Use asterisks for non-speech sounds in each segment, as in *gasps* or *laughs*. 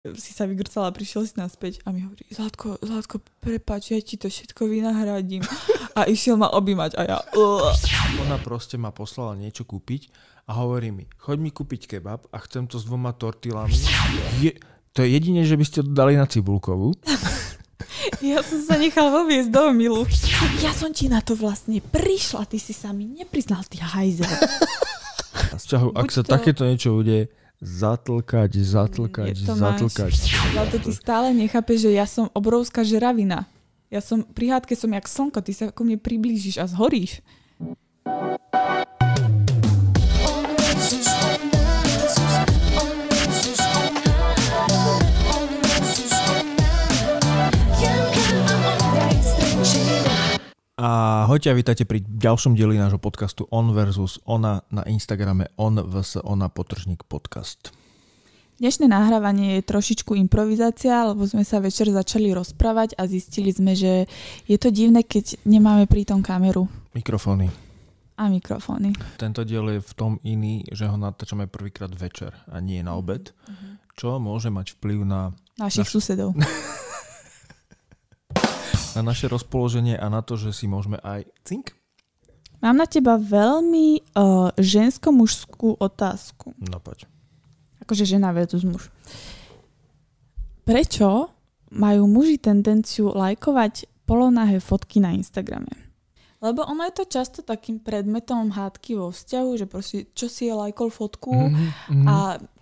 si sa vygrcala, prišiel si naspäť a mi hovorí, Zlatko, Zlatko, prepáč, ja ti to všetko vynahradím. *laughs* A išiel ma objímať a ja... Uh. Ona proste ma poslala niečo kúpiť a hovorí mi, choď mi kúpiť kebab a chcem to s dvoma tortilami. Je, to je jedine, že by ste to dali na cibulkovú. *laughs* Ja som sa nechal voviesť do milu. *laughs* Ja som ti na to vlastne prišla, ty si sa mi nepriznal, ty hajzel. Čahu, ak Buď sa to- takéto niečo udeje, zatlkať, zatlkať, Je to zatlkať. Ale ty stále nechápeš, že ja som obrovská žeravina. Ja som, pri hádke som jak slnko, ty sa ku mne priblížiš a zhoríš. Ahojte a vítajte pri ďalšom dieli nášho podcastu On versus Ona na Instagrame On vs Ona potržník podcast. Dnešné nahrávanie je trošičku improvizácia, lebo sme sa večer začali rozprávať a zistili sme, že je to divné, keď nemáme pritom kameru Mikrofóny. a mikrofóny. Tento diel je v tom iný, že ho natáčame prvýkrát večer a nie na obed, čo môže mať vplyv na, Našich Naš- susedov. *laughs* na naše rozpoloženie a na to, že si môžeme aj cink. Mám na teba veľmi uh, žensko-mužskú otázku. No poď. Akože žena versus muž. Prečo majú muži tendenciu lajkovať polonahé fotky na Instagrame? Lebo ono je to často takým predmetom hádky vo vzťahu, že proste, čo si je lajkol fotku Mhm, mhm. a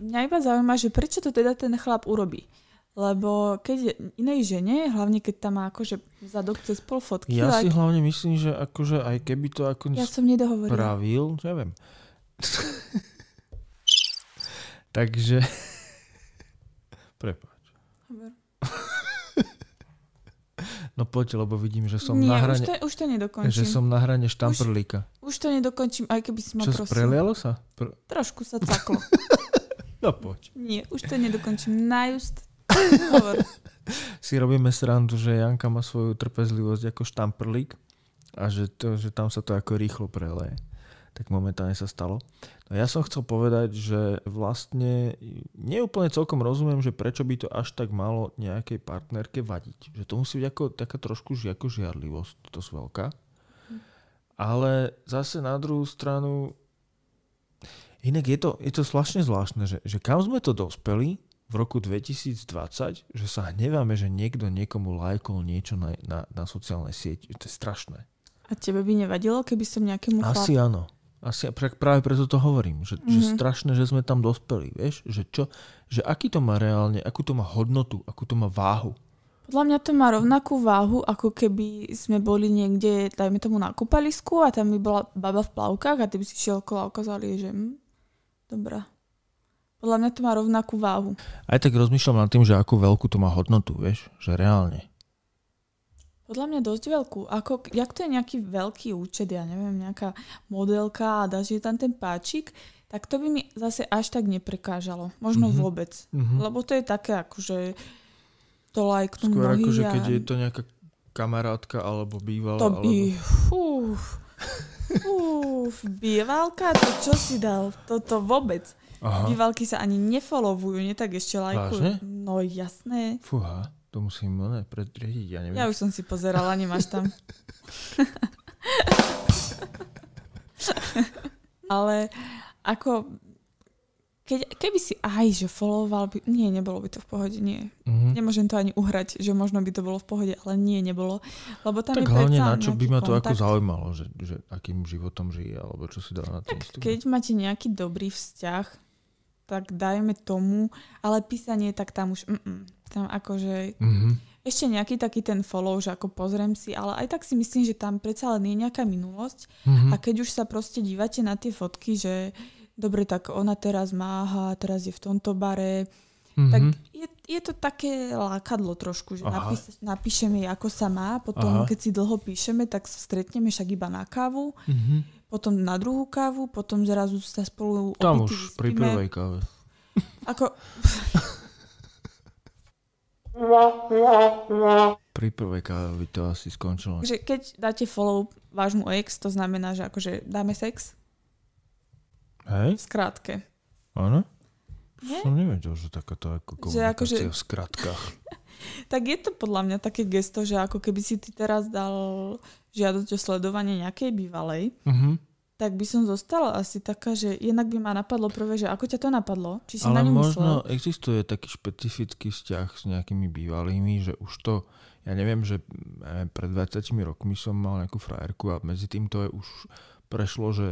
mňa iba zaujíma, že prečo to teda ten chlap urobí. Lebo keď inej žene, hlavne keď tam má akože zadok cez pol fotky, Ja si hlavne myslím, že akože aj keby to ako ja som nedohovorila. spravil, neviem. *laughs* Takže... *laughs* Prepáč. *laughs* No poď, lebo vidím, že som Nie, na už hrane, to, už to nedokončím. že som na hrane štamprlíka. Už to nedokončím, aj keby si ma Čo, prosil. prelialo sa? Pr- Trošku sa caklo. no poď. Nie, už to nedokončím. Najust. *laughs* Si robíme srandu, že Janka má svoju trpezlivosť ako štamprlík a že, to, že tam sa to ako rýchlo preleje. Tak momentálne sa stalo. No ja som chcel povedať, že vlastne neúplne celkom rozumiem, že prečo by to až tak malo nejakej partnerke vadiť. Že to musí byť ako, taká trošku ako žiarlivosť, to veľká. Ale zase na druhú stranu inak je to, je to zvláštne zvláštne, že, že kam sme to dospeli v roku 2020, že sa hneváme, že niekto niekomu lajkol niečo na, na, na sociálnej sieti. To je strašné. A tebe by nevadilo, keby som nejakému Asi chlapu... áno. Asi, práve preto to hovorím, že, mm-hmm. že Mhm. strašné, že sme tam dospeli, vieš, že čo, že aký to má reálne, akú to má hodnotu, akú to má váhu. Podľa mňa to má rovnakú váhu, ako keby sme boli niekde, dajme tomu na kúpalisku a tam by bola baba v plavkách a ty by si šiel okolo a ukázal jej, že hm, dobrá. Podľa mňa to má rovnakú váhu. Aj tak rozmýšľam nad tým, že akú veľkú to má hodnotu, vieš, že reálne. Podľa mňa dosť veľkú. Ako, jak to je nejaký veľký účet, ja neviem, nejaká modelka a dáš jej tam ten páčik, tak to by mi zase až tak neprekážalo. Možno Mhm. mm-hmm. vôbec. Mhm. Lebo to je také, akože to lajknú Skôr mnohí ako, že a keď je to nejaká kamarátka alebo bývalá. to by... Alebo... Fúf, fúf, bývalka, to čo si dal? Toto vôbec. Aha, Bývalky sa ani nefollowujú, nie tak ešte lajkujú. Vážne? No jasné. fúha, to musím ne, predriediť, ja neviem. Ja už som si pozerala, nemáš tam. *laughs* Ale ako, keď, keby si aj, že followoval by, nie, nebolo by to v pohode, nie. Mhm. Nemôžem to ani uhrať, že možno by to bolo v pohode, ale nie, nebolo. Lebo tam Tak je hlavne na čo by ma to ako zaujímalo, že, že akým životom žije, alebo čo si dá na Tak keď máte nejaký dobrý vzťah, tak dajme tomu, ale písanie, tak tam už, mm, tam akože Mhm. ešte nejaký taký ten follow, že ako pozriem si, ale aj tak si myslím, že tam predsa len je nejaká minulosť Mhm. a keď už sa proste dívate na tie fotky, že dobre, tak ona teraz máha, teraz je v tomto bare, Mhm. tak je, je to také lákadlo trošku, že napíš, napíšeme, ako sa má, potom Aha. keď si dlho píšeme, tak sa stretneme však iba na kávu, Mhm. Potom na druhú kávu, potom zrazu sa spolu Tam už pri vyspíme. prvej káve. Ako, *laughs* Pri prvej káve by to asi skončilo. že keď dáte follow vášmu ex, to znamená, že akože dáme sex? Hej? V skrátke. Áno? Som nevedel, že takáto ako Že komunikácia akože- v skratkách. Tak je to podľa mňa také gesto, že ako keby si ty teraz dal žiadosť o sledovanie nejakej bývalej, Mhm. tak by som zostala asi taká, že jednak by ma napadlo prvé, že ako ťa to napadlo? Či si na Ale ňu možno myslel? existuje taký špecifický vzťah s nejakými bývalými, že už to, ja neviem, že neviem, pred 20 rokmi som mal nejakú frajerku a medzi tým to je už prešlo, že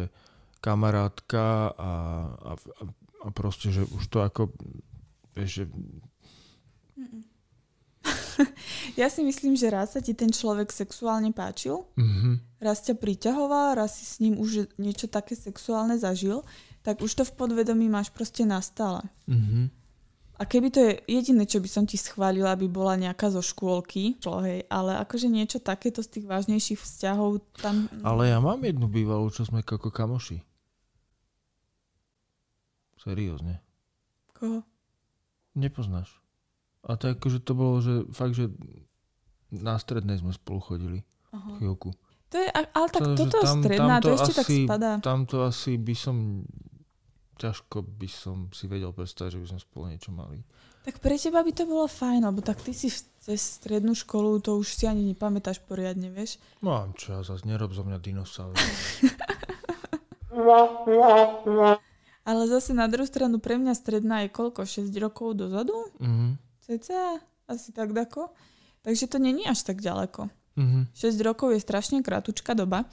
kamarátka a, a, a, proste, že už to ako, vieš, že *laughs* Ja si myslím, že raz sa ti ten človek sexuálne páčil, mhm, raz ťa priťahoval, raz si s ním už niečo také sexuálne zažil, tak už to v podvedomí máš proste nastále. mhm. A keby to je jediné, čo by som ti schválila, aby bola nejaká zo škôlky, čo hej, ale akože niečo takéto z tých vážnejších vzťahov tam... Ale ja mám jednu bývalú, čo sme ako kamoši. Seriózne. Koho? Nepoznáš. A to akože to bolo, že fakt, že na strednej sme spolu chodili Aha. chvíľku. To je, ale tak To, toto tam- stredná, tam to ešte tak asi- spadá. Tam to asi by som ťažko by som si vedel predstaviť, že by sme spolu niečo mali. Tak pre teba by to bolo fajn, lebo tak ty si cez strednú školu, to už si ani nepamätáš poriadne, vieš. Mám čo, zase nerob zo mňa dinosaur. *laughs* Ale zase na druhú stranu pre mňa stredná je koľko? 6 rokov dozadu? mhm. Cca? Asi tak dako? Takže to není až tak ďaleko. Mhm. 6 rokov je strašne krátučká doba.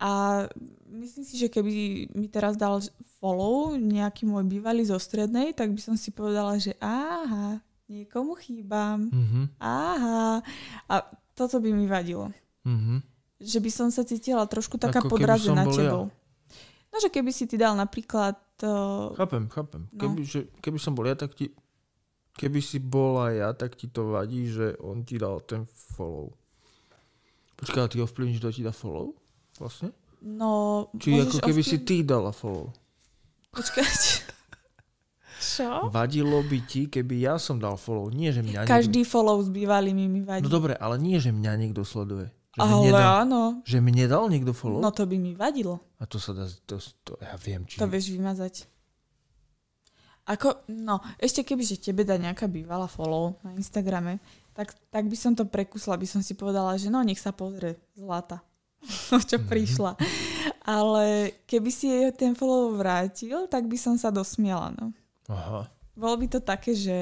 A myslím si, že keby mi teraz dal follow nejaký môj bývalý zo strednej, tak by som si povedala, že aha, niekomu chýbam. Mhm. Aha. A toto by mi vadilo. Mhm. Že by som sa cítila trošku taká Ako podrazená bol ja. tebou. No, že keby si ty dal napríklad... Uh, Chápem, chápem. No. Keby, že, keby som bol ja, tak ti... Keby si bola ja, tak ti to vadí, že on ti dal ten follow. Počkaj, ty ovplyvníš, kto ti dá follow? Vlastne? no, Či ako keby si ovplyvniť- ty dala follow. Počkať. *laughs* Čo? Vadilo by ti, keby ja som dal follow. Nie, že mňa Každý follow s bývalými mi vadí. niekto... No dobre, ale nie, že mňa niekto sleduje. Že, Ale nedal, áno. že mi nedal niekto follow? No to by mi vadilo. A to sa dá... To, to, ja viem, či... To vieš vymazať. Ako, no, ešte keby, že tebe dá nejaká bývalá follow na Instagrame, tak, tak by som to prekusla, by som si povedala, že no, nech sa pozrie, zlata, o *laughs* čo Mhm. prišla. Ale keby si jej ten follow vrátil, tak by som sa dosmiala, no. Aha. Bolo by to také, že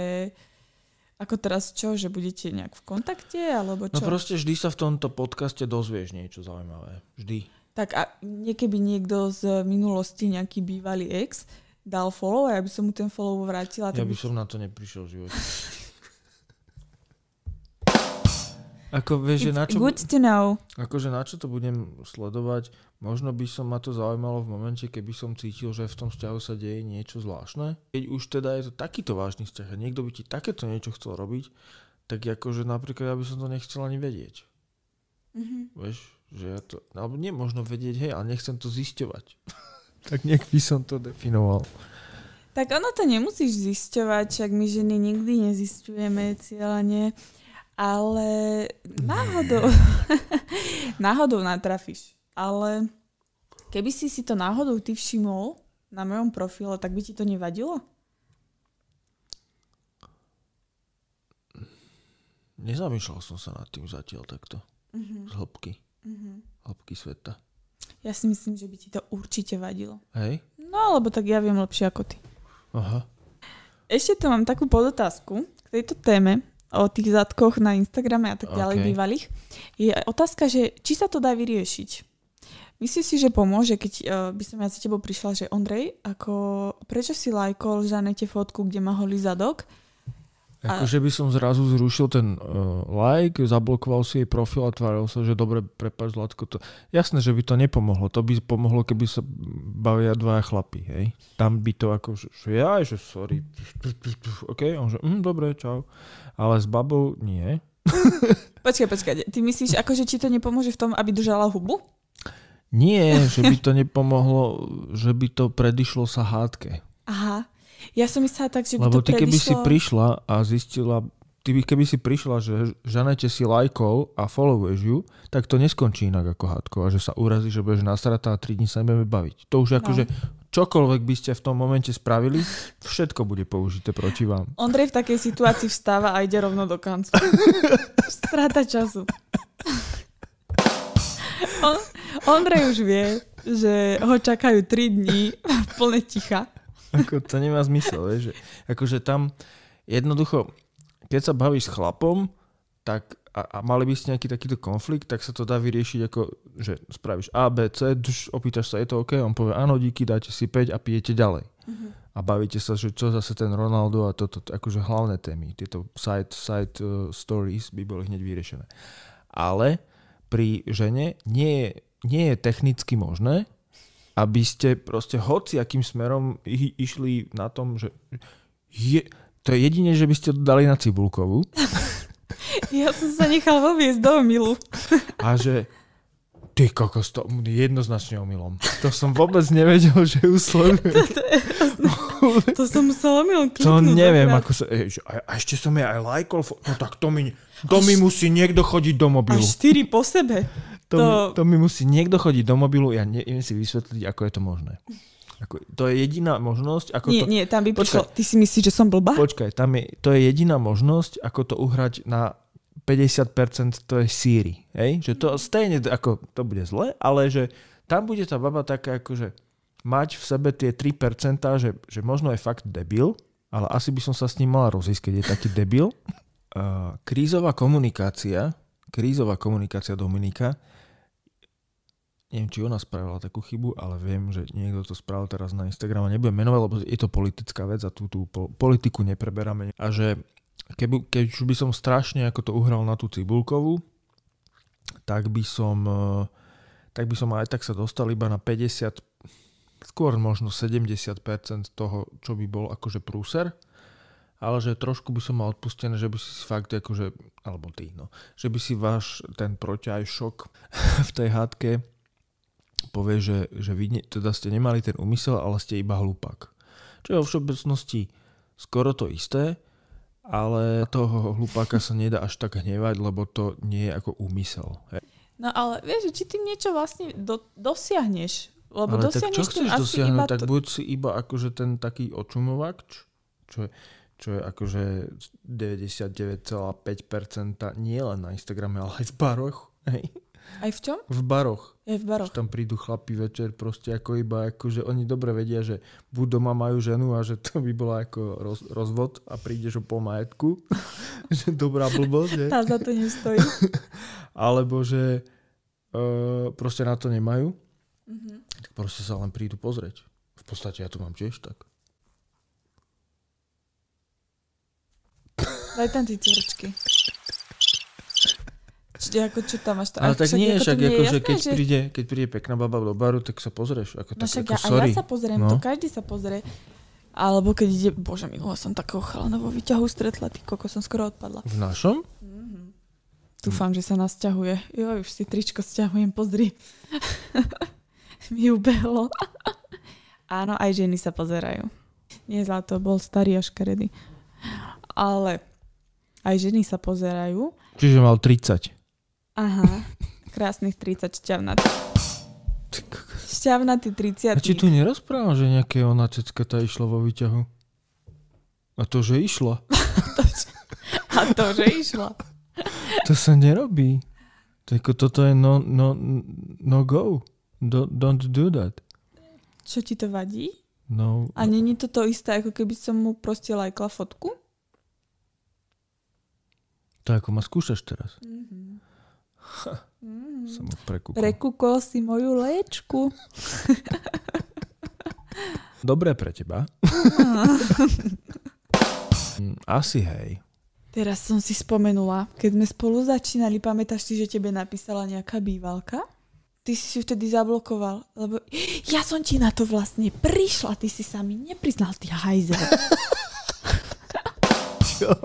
ako teraz čo, že budete nejak v kontakte, alebo No čo? proste vždy sa v tomto podcaste dozvieš niečo zaujímavé. Vždy. Tak a niekeby niekto z minulosti, nejaký bývalý ex, dal follow a ja by som mu ten follow vrátila. Ja tak by som na to neprišiel v živote. *laughs* Ako vieš, že na čo, good to know. akože na čo to budem sledovať, možno by som ma to zaujímalo v momente, keby som cítil, že v tom vzťahu sa deje niečo zvláštne. Keď už teda je to takýto vážny vzťah a niekto by ti takéto niečo chcel robiť, tak akože napríklad ja by som to nechcel ani vedieť. Mhm. Vieš, že ja to, alebo nie možno vedieť, hej, ale nechcem to zisťovať. *laughs* tak nech by som to definoval. Tak ono to nemusíš zisťovať, však my ženy nikdy nezisťujeme cieľanie, ale náhodou, *laughs* náhodou natrafíš. Ale keby si si to náhodou ty všimol na mojom profile, tak by ti to nevadilo? Nezamýšľal som sa nad tým zatiaľ takto. Mhm. Z hĺbky. Mhm. Hĺbky sveta. Ja si myslím, že by ti to určite vadilo. Hej? No, lebo tak ja viem lepšie ako ty. Aha. Ešte tu mám takú podotázku k tejto téme o tých zadkoch na Instagrame a tak ďalej OK. bývalých. Je otázka, že či sa to dá vyriešiť. Myslíš si, že pomôže, keď uh, by som ja za tebou prišla, že Ondrej, ako, prečo si lajkol Žanete fotku, kde má holý zadok? Akože by som zrazu zrušil ten uh, like, zablokoval si jej profil a tváril sa, že dobre, prepáč Zlatko, to... Jasné, že by to nepomohlo. To by pomohlo, keby sa bavia dvaja chlapí, hej. Tam by to ako, že, že ja, že sorry. OK, on že, mm, dobre, čau. Ale s babou nie. *laughs* Počkaj, počkaj, ty myslíš, akože či to nepomôže v tom, aby držala hubu? Nie, že by to nepomohlo, že by to predišlo sa hádke. Aha. Ja som myslela tak, že by Lebo to ty keby si predišlo... prišla a zistila, ty by, keby si prišla, že Žanete si lajkol a followuješ ju, tak to neskončí inak ako hádko a že sa urazí, že budeš nasratá a 3 dní sa nebudeme baviť. To už No. akože, čokoľvek by ste v tom momente spravili, všetko bude použité proti vám. Ondrej v takej situácii vstáva a ide rovno do kancu. *laughs* Strata času. On, Ondrej už vie, že ho čakajú 3 dní *laughs* plné ticha. Ako, to nemá zmysel, vieš. Že, akože tam jednoducho, keď sa bavíš s chlapom, tak a, a mali by ste nejaký takýto konflikt, tak sa to dá vyriešiť ako, že spravíš A, B, C, duš, opýtaš sa, je to OK? On povie, áno, díky, dáte si 5 a pijete ďalej. Uh-huh. A bavíte sa, že čo zase ten Ronaldo a toto, to, akože hlavné témy, tieto side, side uh, stories by boli hneď vyriešené. Ale pri žene nie je, nie je technicky možné, aby ste proste hoci akým smerom išli na tom, že je, to je jedine, že by ste to dali na cibulkovú. *laughs* Ja som sa nechal voviesť do milu. A že ty kokos, to jednoznačne omylom. To som vôbec nevedel, že ju sledujem. *laughs* To, to som musela omylom To neviem, ako sa... A, a ešte som jej aj lajkol. No tak to mi, to mi musí niekto chodiť do mobilu. Až štyri po sebe. To, to... Mi, to mi musí niekto chodiť do mobilu, ja neviem si vysvetliť, ako je to možné. Ako, to je jediná možnosť, ako nie, to... Nie, tam by prišlo, ty si myslíš, že som blbá? Počkaj, tam je, to je jediná možnosť, ako to uhrať na 50% to je síry. Hej? Že to stejne, ako to bude zle, ale že tam bude tá baba taká, akože mať v sebe tie 3%, že, že možno je fakt debil, ale asi by som sa s ním mala rozísť, keď je taký debil. Uh, krízová komunikácia, krízová komunikácia Dominika neviem, či ona spravila takú chybu, ale viem, že niekto to spravil teraz na Instagram a nebudem menovať, lebo je to politická vec a tú, tú politiku nepreberáme. A že keby, keď už by som strašne ako to uhral na tú cibulkovú, tak by som eh, tak by som aj tak sa dostal iba na 50, skôr možno 70% toho, čo by bol akože prúser ale že trošku by som mal odpustené, že by si fakt akože, alebo ty, no, že by si váš ten protiaj šok *laughs* v tej hádke povie, že, že vy ne, teda ste nemali ten úmysel, ale ste iba hlupák. Čo je vo všeobecnosti skoro to isté, ale toho hlupáka sa nedá až tak hnevať, lebo to nie je ako úmysel. Hej. No ale vieš, či ty niečo vlastne do, dosiahneš. Lebo ale dosiahneš tak čo chceš dosiahnuť? Iba to... Tak buď si iba akože ten taký očumovač, čo je, čo je akože 99,5% nie len na Instagrame, ale aj v baroch. Hej. Aj v čom? V baroch. Je v baroch. Že tam prídu chlapi večer proste ako iba, ako že oni dobre vedia, že buď doma majú ženu a že to by bola ako roz, rozvod a prídeš o pol majetku. *laughs* že dobrá blbosť. Tá za to nestojí. *laughs* Alebo že uh, proste na to nemajú. Mm-hmm. Tak proste sa len prídu pozrieť. V podstate ja to mám tiež tak. Daj tam tie cvrčky. Čiže ako čo tam máš? Ale tak nie, však ako, že keď, že... Príde, keď príde pekná baba do baru, tak sa pozrieš. Ako, no tak, však ako, ja, sorry. A ja sa pozriem, no. to každý sa pozrie. Alebo keď ide, bože minula som takého chalana vo výťahu stretla, ty koko som skoro odpadla. V našom? Mm-hmm. Dúfam, že sa nás ťahuje. Jo, už si tričko sťahujem, pozri. *laughs* Mi ubehlo. *laughs* Áno, aj ženy sa pozerajú. Nie zlato, bol starý a škaredy. Ale aj ženy sa pozerajú. Čiže mal 30. Aha, krásnych 30 šťavnatý. Šťavnatý 30. A či tu nerozprávam, že nejaké ona tá išla vo výťahu? A to, že išla. *laughs* a to, že išla. to sa nerobí. Tako, toto je no, no, no go. Do, don't do that. Čo ti to vadí? No. A není to to isté, ako keby som mu proste lajkla fotku? To ako ma skúšaš teraz. Mm-hmm. Mm. Som prekúkol. Prekúkol si moju lečku. *laughs* Dobré pre teba. *laughs* Asi hej. Teraz som si spomenula, keď sme spolu začínali, pamätáš si, že tebe napísala nejaká bývalka? Ty si ju vtedy zablokoval, lebo *gasps* ja som ti na to vlastne prišla, ty si sa mi nepriznal, ty hajzel. *laughs* Čo?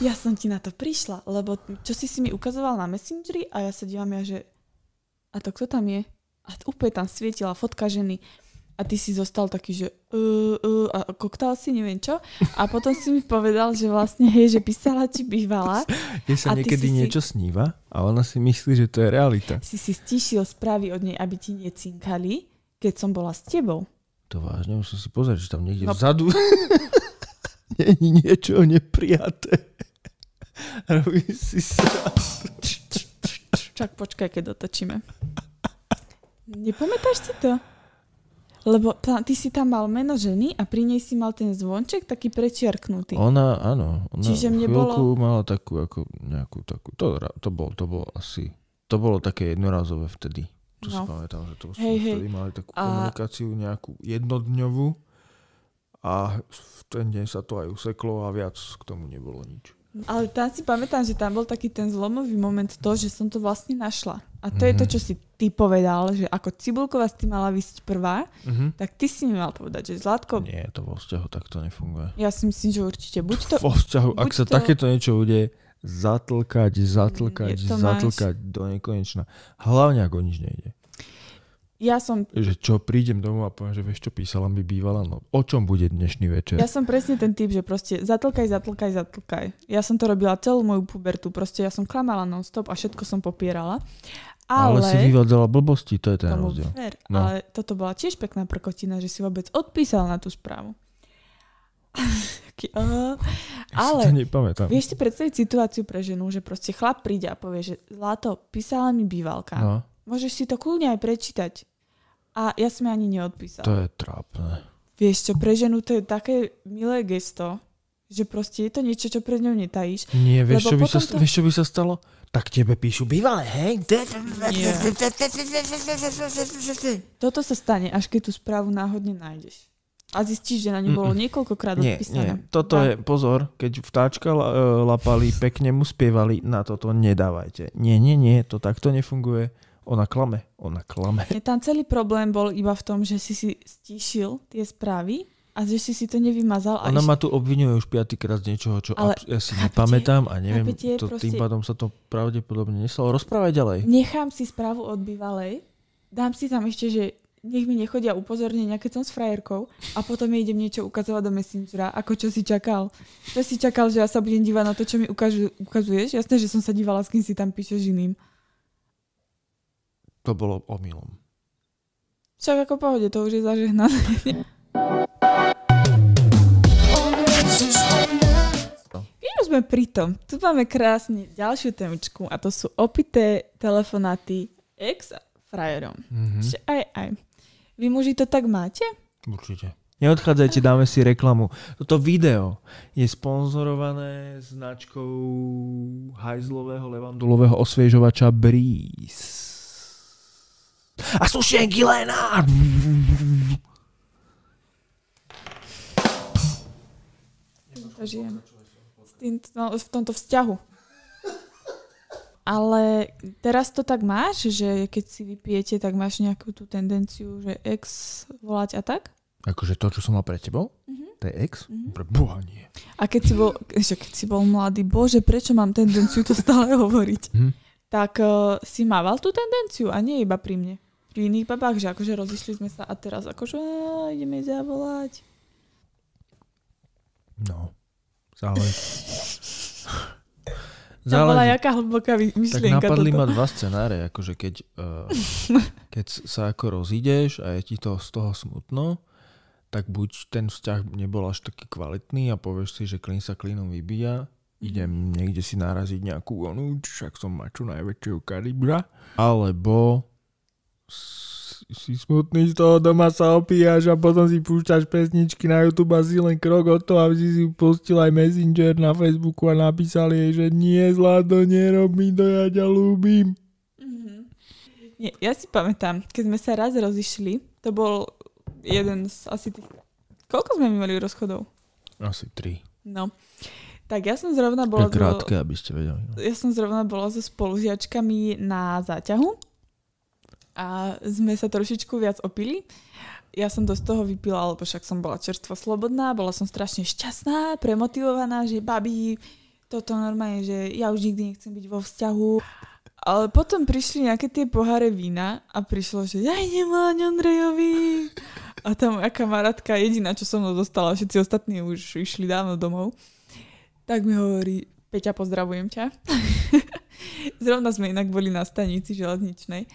Ja som ti na to prišla, lebo čo si si mi ukazoval na Messengeri a ja sa dívam ja, že a to kto tam je? A úplne tam svietila fotka ženy a ty si zostal taký, že uh, uh, a koktal si, neviem čo. A potom si mi povedal, že vlastne, hej, že písala ti bývala. *laughs* Je sa niekedy si niečo si... sníva a ona si myslí, že to je realita. Si si stišil správy od nej, aby ti necinkali, keď som bola s tebou. To vážne, musím si pozrieť, že tam niekde No. vzadu *laughs* není niečo neprijaté. *laughs* Robí si. Čak počkaj, keď dotočíme. Nepamätáš si to? Lebo tá, ty si tam mal meno ženy a pri nej si mal ten zvonček taký prečiarknutý. Ona, áno, ona Čiže mne chvíľku mala takú, ako nejakú takú, to, to, bol, to bolo asi, to bolo také jednorázové vtedy. To si No. pamätám, že to sme Hej, hej. vtedy mali takú A- komunikáciu nejakú jednodňovú a v ten deň sa to aj useklo a viac k tomu nebolo nič. Ale tam si pamätám, že tam bol taký ten zlomový moment to, že som to vlastne našla. A to je to, Mhm. čo si ty povedal, že ako Cibulková si mala vysť prvá, Mhm. tak ty si mi mal povedať, že Zlatko, Nie, to vo vzťahu takto nefunguje. ja si myslím, že určite buď to... Vo vzťahu, ak sa to- takéto niečo udeje, zatlkať, zatlkať, to máš. zatlkať do nekonečna. Hlavne, ako nič nejde. Ja som, Že čo, prídem domov a poviem, že vieš čo, písala mi bývala, no o čom bude dnešný večer? ja som presne ten typ, že proste zatlkaj, zatlkaj, zatlkaj. Ja som to robila celú moju pubertu, proste ja som klamala non-stop a všetko som popierala. Ale, Ale, si vyvádzala blbosti, to je ten rozdiel. ver, No. ale toto bola tiež pekná prkotina, že si vôbec odpísal na tú správu. *laughs* Uh, Ja si to ale nepamätám. vieš si predstaviť situáciu pre ženu, že proste chlap príde a povie, že Zlato, písala mi bývalka. No, Môžeš si to kľudne aj prečítať. A ja som jej ani neodpísala. to je trápne. Vieš čo, pre ženu to je také milé gesto, že proste je to niečo, čo pred ňou netajíš. Nie, vieš, čo by, sa, to- vieš, čo by sa stalo? Tak tebe píšu bývalé, hej? Nie. Toto sa stane, až keď tú správu náhodne nájdeš. A zistíš, že na ňu bolo niekoľkokrát Nie, odpísané. nie. Toto A- je, pozor, keď vtáčka e, lapali, pekne mu spievali, na toto nedávajte. Nie, nie, nie, to takto nefunguje. Ona klame, ona klame. Nie, Tam celý problém bol iba v tom, že si si stíšil tie správy a že si si to nevymazal. A Ona iš- ma tu obvinuje už piatýkrát z niečoho, čo Ale abs- ja si chápete? nepamätám a neviem, Chápete? to, Proste- tým pádom sa to pravdepodobne nestalo. Rozprávaj ďalej. Nechám si správu od bývalej, dám si tam ešte, že nech mi nechodia upozornenia, keď som s frajerkou a potom jej idem niečo ukazovať do Messengera, ako čo si čakal. Čo si čakal, že ja sa budem dívať na to, čo mi ukážu, ukazuješ? Jasné, že som sa dívala, s kým si tam píšeš iným. To bolo omylom. Však ako pohode, to už je zažehnané. Keď už sme pri tom, tu máme krásne ďalšiu témičku a to sú opité telefonáty ex frajerom. Mhm. Že aj, aj. Vy muži to tak máte? Určite. Neodchádzajte, dáme si reklamu. Toto video je sponzorované značkou hajzlového levandulového osviežovača Breeze. A sušienky Lena! Žijem. No, v tomto vzťahu. Ale teraz to tak máš, že keď si vypijete, tak máš nejakú tú tendenciu, že ex volať a tak? Akože to, čo som mal pre tebou? Mhm. To je ex? Mhm. Pre boha nie. A keď si bol, že keď si bol mladý, bože, prečo mám tendenciu to stále *laughs* hovoriť? Mhm. Tak uh, si mával tú tendenciu a nie iba pri mne. Pri iných babách, že akože rozišli sme sa a teraz akože á, ideme zavolať. No. Záleží. *laughs* To bola jaká hlboká vy- Tak myšlienka napadli toto. ma dva scenáre, akože keď, uh, *laughs* keď sa ako rozídeš a je ti to z toho smutno, tak buď ten vzťah nebol až taký kvalitný a povieš si, že klin sa klinom vybíja, idem niekde si naraziť nejakú onu, však som mačo najväčšieho kalibra, alebo si smutný z toho doma sa opíjaš a potom si púšťaš pesničky na YouTube a si len krok od toho, aby si si pustil aj Messenger na Facebooku a napísal jej, že nie, Zlato, nerob mi to, ja ťa ľúbim. Mhm. Nie, ja si pamätám, keď sme sa raz rozišli, to bol jeden z asi tých... Koľko sme my mali rozchodov? Asi tri. No. Tak ja som zrovna To bola... krátke, aby ste vedeli. no. ja som zrovna bola so spolužiačkami na záťahu a sme sa trošičku viac opili. Ja som dosť toho vypila, lebo však som bola čerstvo slobodná, bola som strašne šťastná, premotivovaná, že babi, toto normálne, že ja už nikdy nechcem byť vo vzťahu. Ale potom prišli nejaké tie poháre vína a prišlo, že ja idem mať Ondrejovi. A tá moja kamarátka, jediná, čo som mnou dostala, všetci ostatní už išli dávno domov, tak mi hovorí, Peťa, pozdravujem ťa. *laughs* Zrovna sme inak boli na stanici železničnej.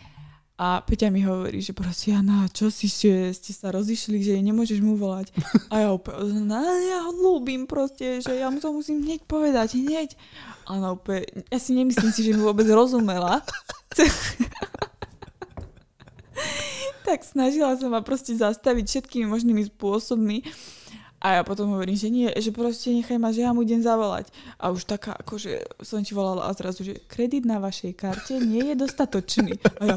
A Peťa mi hovorí, že proste Jana, čo si ste, ste sa rozišli, že nemôžeš mu volať. *laughs* A ja úplne, no, ja ho ľúbim proste, že ja mu to musím hneď povedať, hneď. A ona úplne, ja si nemyslím si, že mi vôbec rozumela. *laughs* tak snažila sa ma proste zastaviť všetkými možnými spôsobmi. A ja potom hovorím, že nie, že proste nechaj ma, že ja mu idem zavolať. A už taká, akože som ti volala a zrazu, že kredit na vašej karte nie je dostatočný. A ja...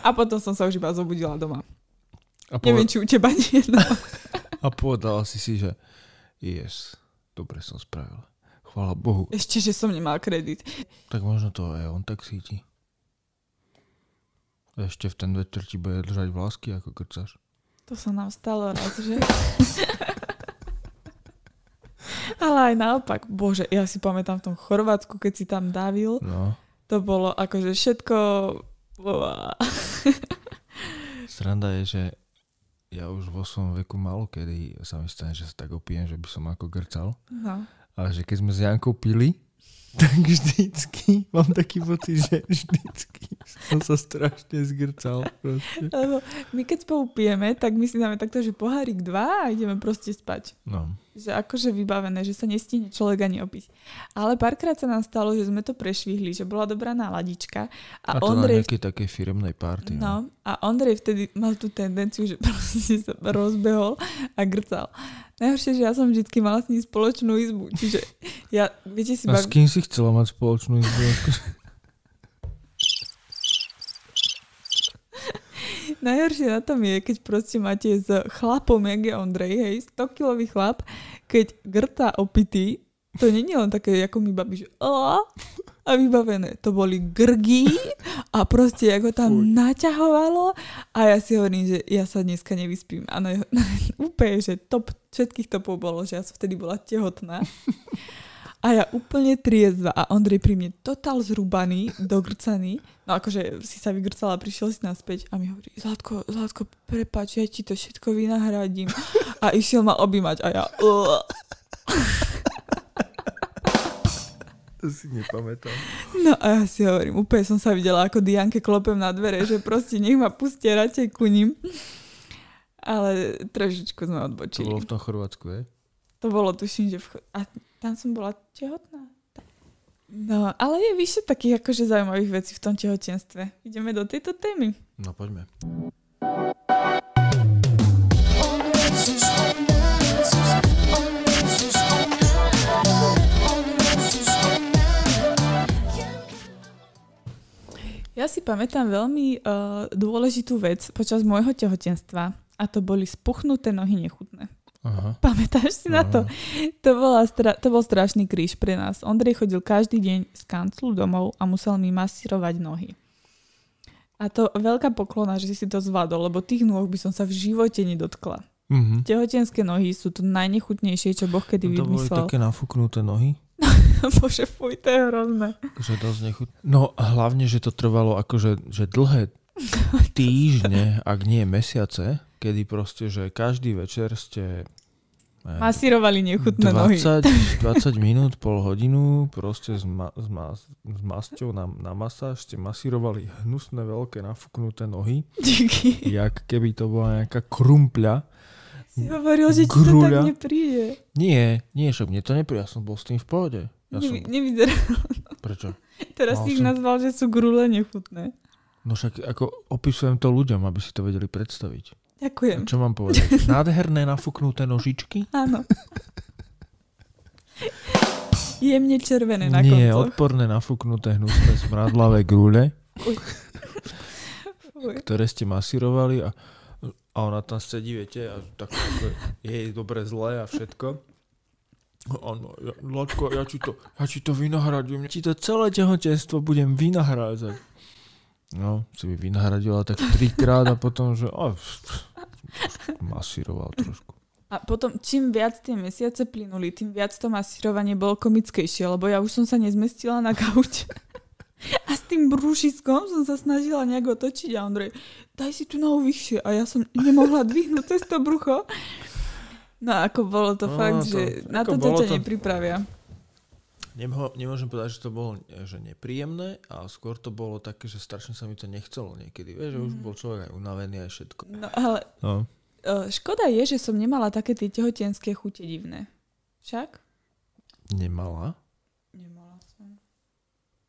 A potom som sa už iba zobudila doma. A poved... Neviem, či u teba nie. No. A povedala si si, že yes, dobre som spravila. Chvála Bohu. Ešte, že som nemal kredit. Tak možno to aj on tak cíti. Ešte v ten večer ti bude držať vlásky, ako krcaš. To sa nám stalo raz, že? Ale aj naopak, bože, ja si pamätám v tom Chorvátsku, keď si tam davil, no. to bolo akože všetko... Sranda je, že ja už vo svojom veku malo kedy sa mi stane, že sa tak opijem, že by som ako grcal. No. Ale že keď sme s Jankou pili, *laughs* tak vždycky mám taký pocit, že vždycky som sa strašne zgrcal. Proste. Lebo my keď spolu pijeme, tak my si dáme takto, že pohárik dva a ideme proste spať. No. Že akože vybavené, že sa nestihne človek ani opiť. Ale párkrát sa nám stalo, že sme to prešvihli, že bola dobrá náladička. A, a to Ondrej... na nejakej takej firmnej party. No. no. A Ondrej vtedy mal tú tendenciu, že *laughs* proste sa rozbehol a grcal. Najhoršie, že ja som vždy mala s ním spoločnú izbu. Čiže ja, viete si... A bav... s kým si chcela mať spoločnú izbu? *laughs* Najhoršie na tom je, keď proste máte s chlapom, jak je Ondrej, hej, 100-kilový chlap, keď grtá opitý, to není len také, ako mi babi, že a vybavené. To boli grgy a proste ako tam Fuj. naťahovalo a ja si hovorím, že ja sa dneska nevyspím. Áno, *laughs* úplne, že top všetkých topov bolo, že ja som vtedy bola tehotná. A ja úplne triezva a Ondrej pri mne totál zrúbaný, dogrcaný. No akože si sa vygrcala, prišiel si naspäť a mi hovorí, Zlatko, Zlatko, prepáč, ja ti to všetko vynahradím. A išiel ma objímať a ja... To si nepamätám. No a ja si hovorím, úplne som sa videla, ako Dianke klopem na dvere, že proste nech ma pustia radšej ku ním. Ale trošičku sme odbočili. To bolo v tom Chorvátsku, je? To bolo, tuším, že v... A tam som bola tehotná. No, ale je vyše takých akože zaujímavých vecí v tom tehotenstve. Ideme do tejto témy. No, poďme. Ja si pamätám veľmi uh, dôležitú vec počas môjho tehotenstva a to boli spuchnuté nohy nechutné. Aha. Pamätáš si Aha. na to? To, bola stra- to bol strašný kríž pre nás. Ondrej chodil každý deň z kanclu domov a musel mi masírovať nohy. A to veľká poklona, že si to zvládol, lebo tých nôh by som sa v živote nedotkla. Mm-hmm. Tehotenské nohy sú to najnechutnejšie, čo Boh kedy no to vymyslel. To boli také nafúknuté nohy? *laughs* Bože, fuj, to je hrozné. Akože dosť nechut... No hlavne, že to trvalo akože že dlhé *laughs* týždne, ak nie mesiace, kedy proste, že každý večer ste Masírovali nechutné 20, nohy. *laughs* 20 minút, pol hodinu, proste s, ma, s, ma, s masťou na, na masáž ste masírovali hnusné, veľké, nafúknuté nohy. Díky. Jak keby to bola nejaká krumpľa. Si hovoril, že ti to tak nepríde. Nie, nie, však mne to nepríde, ja som bol s tým v pohode. Ja Nevy, som... Nevyzeral. Prečo? Teraz Mal si ich som... nazval, že sú grule nechutné. No však ako opisujem to ľuďom, aby si to vedeli predstaviť. Ďakujem. Čo mám povedať? *laughs* Nádherné nafúknuté nožičky? Áno. Jemne červené na Nie, koncoch. odporné nafúknuté hnusné smradlavé grúle, ktoré ste masírovali a a ona tam sedí, viete, a tak ako je jej dobre zlé a všetko. Áno, ja, Lačko, ja ti to, ja ti to vynahradím. Ti to celé tehotenstvo budem vynahrádzať. No, si by vynahradila tak trikrát a potom, že oh, *laughs* masíroval trošku. A potom, čím viac tie mesiace plynuli, tým viac to masírovanie bolo komickejšie, lebo ja už som sa nezmestila na gauč. *laughs* A s tým brúšiskom som sa snažila nejak otočiť a Ondrej, daj si tu nohu vyššie. A ja som nemohla dvihnúť cez to brucho. No ako bolo to no, fakt, to, že na to ťa to... nepripravia. Nemho, nemôžem povedať, že to bolo že nepríjemné, ale skôr to bolo také, že strašne sa mi to nechcelo niekedy. Vieš, že už bol človek aj unavený aj všetko. No ale No. uh, škoda je, že som nemala také tie tehotenské chute divné. Však? Nemala? Nemala som.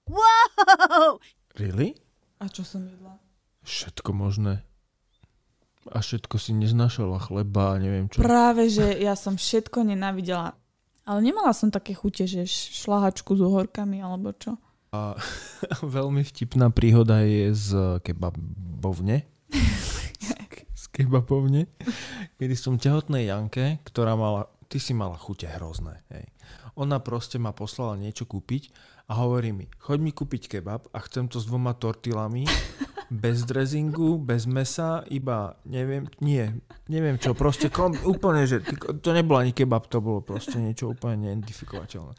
Whoa! Really? A čo som jedla? Všetko možné. A všetko si neznašala, chleba a neviem čo. Práve, že ja som všetko nenávidela. Ale nemala som také chute, že šlahačku s uhorkami alebo čo. A *laughs* veľmi vtipná príhoda je z kebabovne. *laughs* z kebabovne. Kedy som tehotnej Janke, ktorá mala, ty si mala chute hrozné. Hej. Ona proste ma poslala niečo kúpiť a hovorí mi, choď mi kúpiť kebab a chcem to s dvoma tortilami, *laughs* bez drezingu, bez mesa, iba neviem, nie, neviem čo, proste kom, úplne, že to nebolo ani kebab, to bolo proste niečo úplne neidentifikovateľné.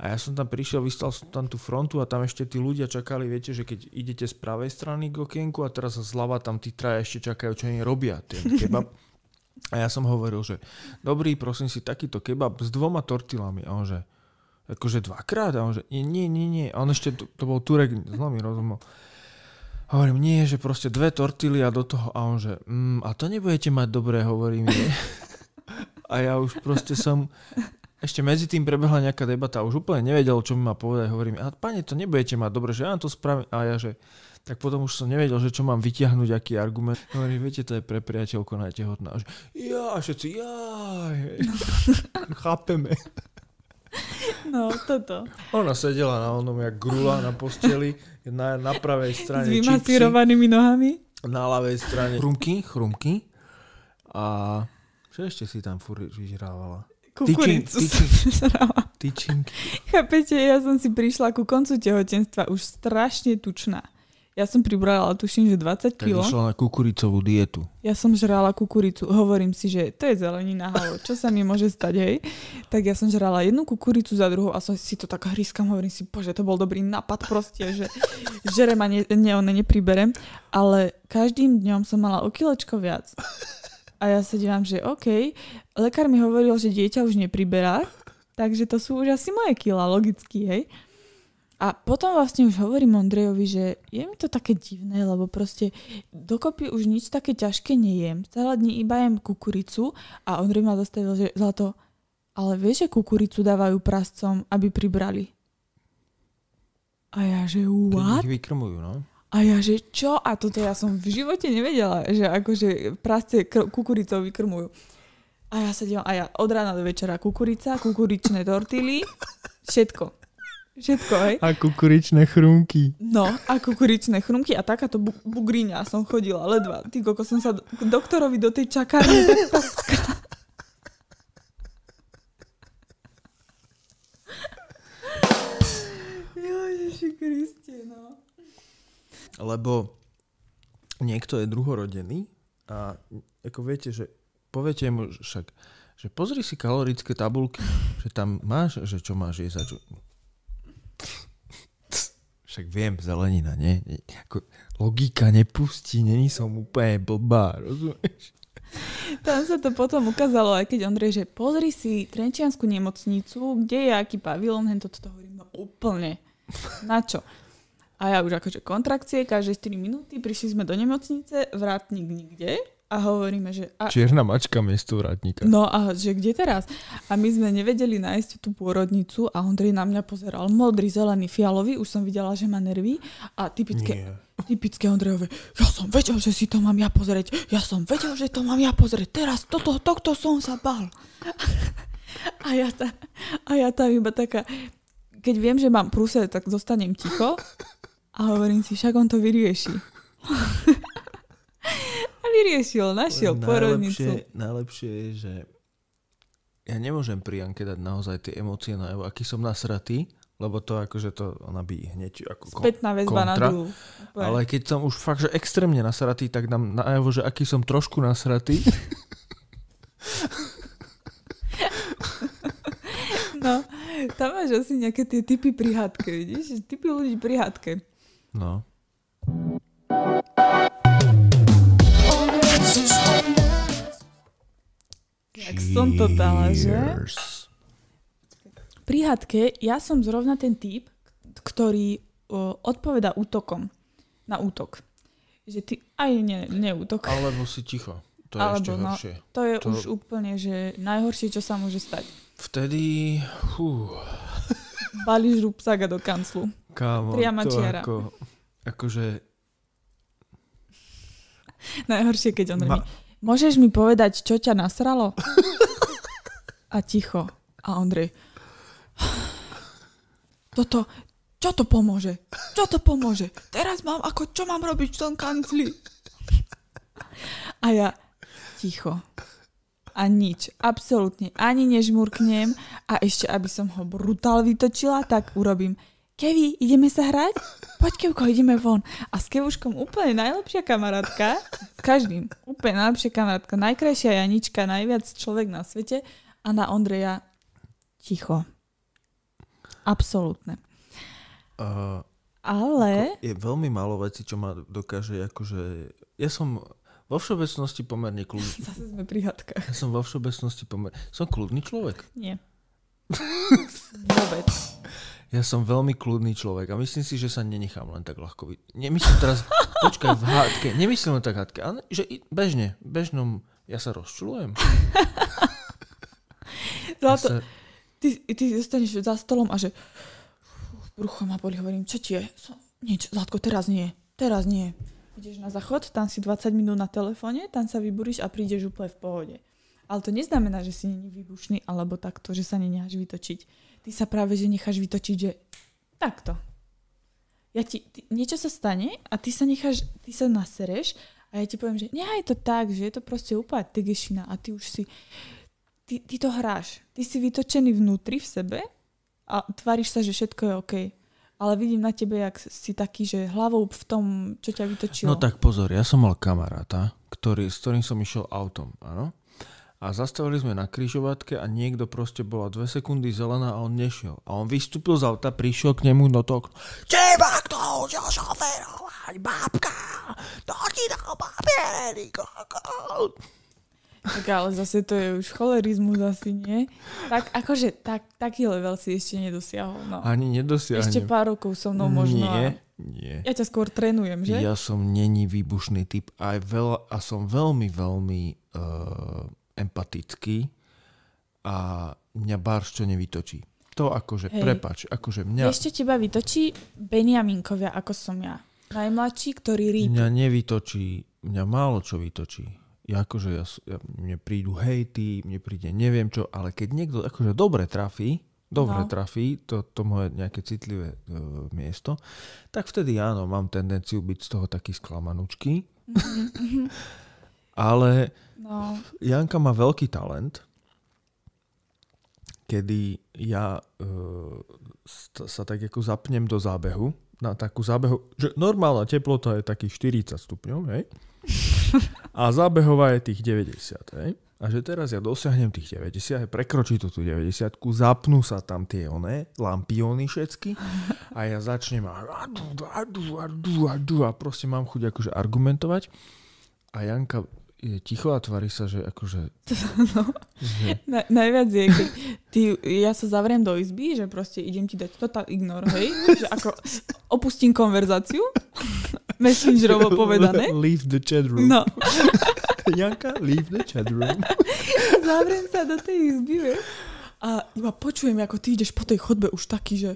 A ja som tam prišiel, vystal som tam tú frontu a tam ešte tí ľudia čakali, viete, že keď idete z pravej strany k okienku a teraz zľava tam tí traja ešte čakajú, čo oni robia, ten kebab. A ja som hovoril, že dobrý, prosím si, takýto kebab s dvoma tortilami. A on že, akože dvakrát? A on že, nie, nie, nie. A on ešte, to, to bol Turek, zlomý rozumel. Hovorím, nie, že proste dve tortily a do toho. A on že, mm, a to nebudete mať dobré, hovorím. Nie? A ja už proste som, ešte medzi tým prebehla nejaká debata a už úplne nevedel, čo mi má povedať. Hovorím, a pane, to nebudete mať dobre, že ja to spravím. A ja že, tak potom už som nevedel, že čo mám vyťahnuť, aký argument. Hovorím, viete, to je pre priateľku najtehotná. A že, ja, všetci, jaj, *laughs* chápeme. No, toto. Ona sedela na onom, jak grula na posteli, na, na pravej S strane čipsy, vymasírovanými nohami. na ľavej strane chrumky, chrumky a čo ešte si tam furt vyžrávala? Kukuricu Tyčin- som *laughs* žrala. Tyčinky. Chápete, ja som si prišla ku koncu tehotenstva už strašne tučná. Ja som pribrala, tuším, že 20 Tak kg. išla na kukuricovú dietu. Ja som žrala kukuricu. Hovorím si, že to je zelenina, halo, čo sa mi môže stať, hej? Tak ja som žrala jednu kukuricu za druhou a som si to tak hryskam, hovorím si, bože, to bol dobrý nápad proste, že žere ma ne, ne, ne, nepriberem. Ale každým dňom som mala o kilečko viac. A ja sa dívam, že OK, lekár mi hovoril, že dieťa už nepriberá, takže to sú už asi moje kila, logicky, hej? A potom vlastne už hovorím Ondrejovi, že je mi to také divné, lebo proste dokopy už nič také ťažké nejem. Celé dní iba jem kukuricu a Ondrej ma zastavil, že zlato, ale vieš, že kukuricu dávajú prascom, aby pribrali. A ja, že what? ich vykrmujú, no. A ja, že čo? A toto ja som v živote nevedela, že akože prasce kukuricou vykrmujú. A ja sa dívam, a ja od rána do večera kukurica, kukuričné tortily, všetko. Všetko, hej. A kukuričné chrumky. No, a kukuričné chrumky a takáto bu- bugriňa som chodila ledva. Ty koko som sa do- k doktorovi do tej čakárne tak. Ježiši Kriste, no. Lebo niekto je druhorodený a ako viete, že poviete mu že však, že pozri si kalorické tabulky, že tam máš, že čo máš jesť a čo... Však viem, zelenina, nie? Ako, logika nepustí, není som úplne blbá, rozumieš? Tam sa to potom ukázalo, aj keď Ondrej, že pozri si Trenčiansku nemocnicu, kde je aký pavilon, hen toto to hovorím, no úplne. Na čo? A ja už akože kontrakcie, každé 4 minúty, prišli sme do nemocnice, vrátnik nikde a hovoríme, že... A, Čierna mačka miesto vrátnika. no a že kde teraz? A my sme nevedeli nájsť tú pôrodnicu a Ondrej na mňa pozeral modrý, zelený, fialový, už som videla, že má nervy a typické, Nie. typické Ondrejové, ja som vedel, že si to mám ja pozrieť, ja som vedel, že to mám ja pozrieť, teraz toto, tohto som sa bal. *laughs* A ja, ta, a ja tam iba taká, keď viem, že mám prúse, tak zostanem ticho a hovorím si, však on to vyrieši. *laughs* vyriešil, našiel porodnicu. Najlepšie, najlepšie je, že ja nemôžem pri Janke dať naozaj tie emócie na aký som nasratý, lebo to akože to ona by hneď ako ko- Spätná väzba na kontra. druhú. Úplne. Ale keď som už fakt, že extrémne nasratý, tak dám najavo, že aký som trošku nasratý. *laughs* No, tam máš asi nejaké tie typy pri hádke, vidíš? Typy ľudí pri hádke. No. Jak som to dala, že? Pri hadke ja som zrovna ten typ, ktorý o, odpoveda útokom na útok. Že ty, aj nie, nie útok. Alebo si ticho. To je Alebo ešte no, horšie. To je To- už úplne, že najhoršie, čo sa môže stať. Vtedy, hú, Balíš rúbsaga do kanclu. kámo, Priama to čiara. ako, akože, Najhoršie, keď on Ma- Ma... Môžeš mi povedať, čo ťa nasralo? A ticho. A Ondrej. Toto, čo to pomôže? Čo to pomôže? Teraz mám, ako, čo mám robiť v tom kancli? A ja, ticho. A nič, absolútne, ani nežmurknem a ešte, aby som ho brutál vytočila, tak urobím. Kevi, ideme sa hrať? Poď, Kevko, ideme von. A s Kevuškom úplne najlepšia kamarátka, s každým, úplne najlepšia kamarátka, najkrajšia Janička, najviac človek na svete a na Ondreja ticho. Absolútne. uh, Ale... je veľmi málo vecí, čo ma dokáže, akože, ja som vo všeobecnosti pomerne kľudný. *laughs* Zase sme pri hadkách. Ja som vo všeobecnosti pomerne, som kľudný človek. Nie. *laughs* Vôbec. Ja som veľmi kľudný človek a myslím si, že sa nenechám len tak ľahko. Nemyslím teraz, *laughs* počkaj, v hádke, nemyslím len tak hádke, ale že bežne, bežnom, ja sa rozčulujem. *laughs* Ja Zlato, sa, ty, ty zostaneš za stolom a že "Fú, brucho ma boli, hovorím, čo ti je? Nič, Zlatko, teraz nie, teraz nie. Ideš na záchod, tam si 20 minút na telefóne, tam sa vyburíš a prídeš úplne v pohode. Ale to neznamená, že si není výbušný alebo takto, že sa nenecháš vytočiť. Ty sa práve, že necháš vytočiť, že takto. Ja ti, ty, niečo sa stane a ty sa necháš, ty sa nasereš a ja ti poviem, že nechaj to tak, že je to proste úplne tegešina a ty už si, ty, ty to hráš. Ty si vytočený vnútri v sebe a tváriš sa, že všetko je OK. Ale vidím na tebe, jak si taký, že hlavou v tom, čo ťa vytočilo. no tak pozor, ja som mal kamaráta, ktorý, s ktorým som išiel autom, áno? A zastavili sme na križovatke a niekto proste bola dve sekundy zelená a on nešiel. A on vystúpil z auta, prišiel k nemu do toho, teba kto učiel šoferovať, babka, to ti dal papiery. Tak ale zase to je už cholerizmus asi, nie? Tak akože tak, taký level si ešte nedosiahol. No. Ani nedosiahnem. Ešte pár rokov so mnou možno. Nie, a nie. Ja ťa skôr trénujem, že? Ja som není výbušný typ a, veľa, a som veľmi, veľmi uh, empatický a mňa barš čo nevytočí. To akože, Hej. prepač, akože mňa, Ešte teba vytočí Beniaminkovia, ako som ja. Najmladší, ktorý rýp. mňa nevytočí, mňa málo čo vytočí. Ja akože, ja, ja, mne prídu hejty, mne príde neviem čo, ale keď niekto akože dobre trafí, dobre No. trafí to, to moje nejaké citlivé uh, miesto, tak vtedy áno, mám tendenciu byť z toho taký sklamanučký. *laughs* ale No, Janka má veľký talent, kedy ja e, sa tak ako zapnem do zábehu, na takú zábehu, že normálna teplota je takých 40 stupňov, hej? A zábehová je tých 90, hej? A že teraz ja dosiahnem tých 90, hej, prekročí to tú 90, zapnú sa tam tie oné, lampióny všetky a ja začnem a, a, a, a proste mám chuť akože argumentovať a Janka je ticho a tvári sa, že akože... že na, najviac je, keď ty, ja sa zavriem do izby, že proste idem ti dať total ignore, hej? Že ako opustím konverzáciu, *laughs* messengerovo povedané. Leave the chat room. No, *laughs* Janka, leave the chat room. *laughs* zavriem sa do tej izby, vieš? A iba počujem, ako ty ideš po tej chodbe už taký, že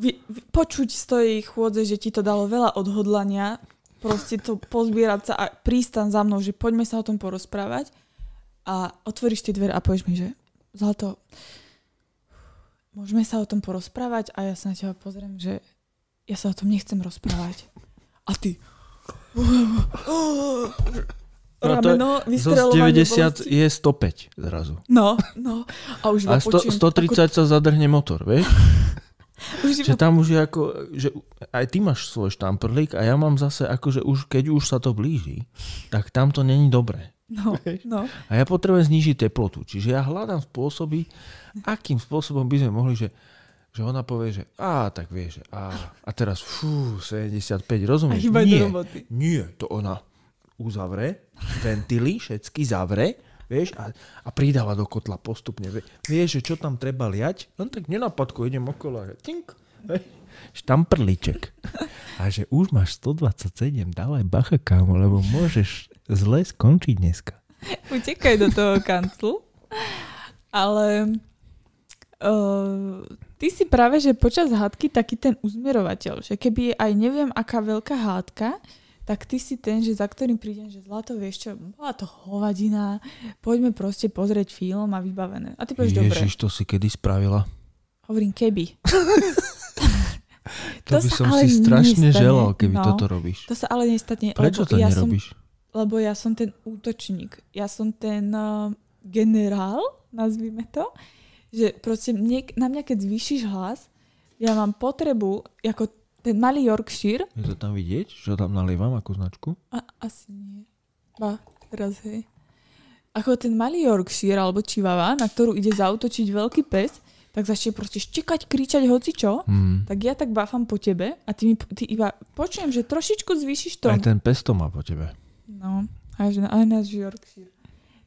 vy, vy, počuť z tej chôdze, že ti to dalo veľa odhodlania, proste to pozbierať sa a prísť tam za mnou, že poďme sa o tom porozprávať a otvoríš tie dvere a povieš mi, že Zlato, môžeme sa o tom porozprávať a ja sa na teba pozriem, že ja sa o tom nechcem rozprávať. A ty No to je- Zo vystreľovanie 90 bolesti. je 105 zrazu. No, no. A už A iba sto, počujem, 130 sa zadrhne motor, vieš? Už Že tam už je ako, že aj ty máš svoj štamprlík a ja mám zase ako, že už, keď už sa to blíži, tak tam to není dobré. no, no. A ja potrebujem znížiť teplotu. Čiže ja hľadám spôsoby, akým spôsobom by sme mohli, že, že ona povie, že a tak vieš, a, a teraz fú, 75, A rozumieš? do Nie, roboty. nie, to ona uzavre, ventily všetky zavre vieš, a, a pridáva do kotla postupne. Vieš, že čo tam treba liať? No tak nenapadku, idem okolo. Tink, štamprliček. A že už máš 127, dávaj bacha, kámo, lebo môžeš zle skončiť dneska. Utekaj do toho *laughs* kanclu. Ale uh, ty si práve, že počas hádky taký ten uzmierovateľ, že keby aj neviem aká veľká hádka, tak ty si ten, že za ktorým prídem, že zlato, vieš čo, bola to hovadina, poďme proste pozrieť film a vybavené. A ty povieš, dobre. Ježiš, to si kedy spravila? Hovorím, keby. *laughs* to, to by som si strašne nestane. želal, keby no, toto robíš. To sa ale nestane. Prečo to ja nerobíš? Som, lebo ja som ten útočník. Ja som ten uh, generál, nazvime to, že proste mne, na mňa, keď zvýšiš hlas, ja mám potrebu, ako ten malý Yorkshire. Je to tam vidieť, že tam nalievam ako značku? A, asi nie. Ba, teraz hej. Ako ten malý Yorkshire alebo Chihuahua, na ktorú ide zautočiť veľký pes, tak začne proste štekať, kričať hocičo, hmm. tak ja tak báfam po tebe a ty, mi, ty iba počujem, že trošičku zvýšiš to. Aj ten pes to má po tebe. No, aj, aj náš Yorkshire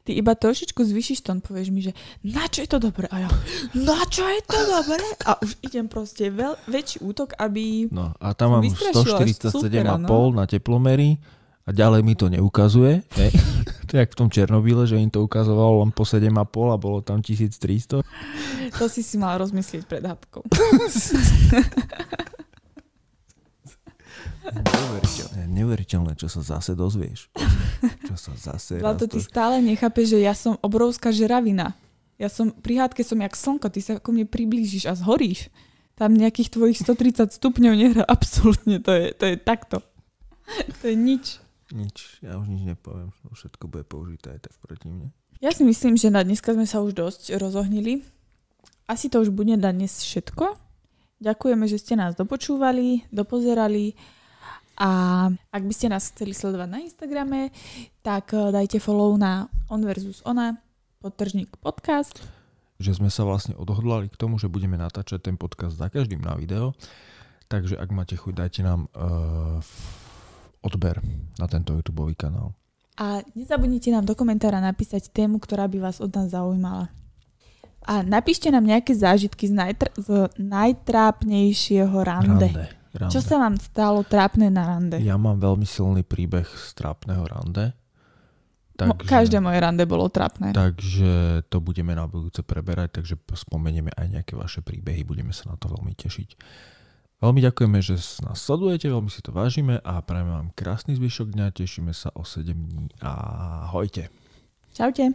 ty iba trošičku zvyšíš tón, povieš mi, že na čo je to dobré? A ja, na čo je to dobré? A už idem proste veľ, väčší útok, aby No a tam mám 147,5 no? na teplomery a ďalej mi to neukazuje. Hej. *laughs* to je jak v tom Černobyle, že im to ukazovalo len po 7,5 a bolo tam 1300. To si si mal rozmyslieť pred hádkou. *laughs* Neuveriteľné, neuveriteľné, čo sa zase dozvieš. Čo sa zase... Zlato, ty stále nechápeš, že ja som obrovská žeravina. Ja som, pri hádke som jak slnko, ty sa ku mne priblížiš a zhoríš. Tam nejakých tvojich 130 stupňov nehrá absolútne, to je, to je takto. To je nič. Nič, ja už nič nepoviem, všetko bude použité aj tak proti mne. Ja si myslím, že na dneska sme sa už dosť rozohnili. Asi to už bude na dnes všetko. Ďakujeme, že ste nás dopočúvali, dopozerali a ak by ste nás chceli sledovať na Instagrame, tak eh, dajte follow na On versus Ona, podtržník podcast. Že sme sa vlastne odhodlali k tomu, že budeme natáčať ten podcast za každým na video. Takže ak máte chuť, dajte nám uh, odber na tento YouTube kanál. A nezabudnite nám do komentára napísať tému, ktorá by vás od nás zaujímala. A napíšte nám nejaké zážitky z, najtr- z najtrápnejšieho rande. rande. Rande. Čo sa vám stalo trápne na rande? Ja mám veľmi silný príbeh z trápneho rande. Takže, Každé moje rande bolo trápne. Takže to budeme na budúce preberať, takže spomenieme aj nejaké vaše príbehy, budeme sa na to veľmi tešiť. Veľmi ďakujeme, že nás sledujete, veľmi si to vážime a prajeme vám krásny zvyšok dňa, tešíme sa o 7 dní. Ahojte. Čaute.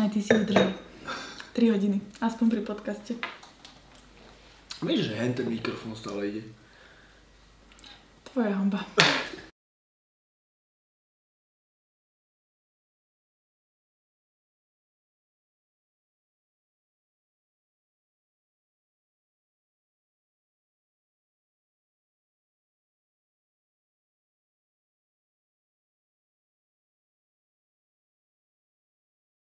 Aj ty si vydržal. 3 hodiny. Aspoň pri podcaste. Vieš, že hen ten mikrofón stále ide. Tvoja hamba.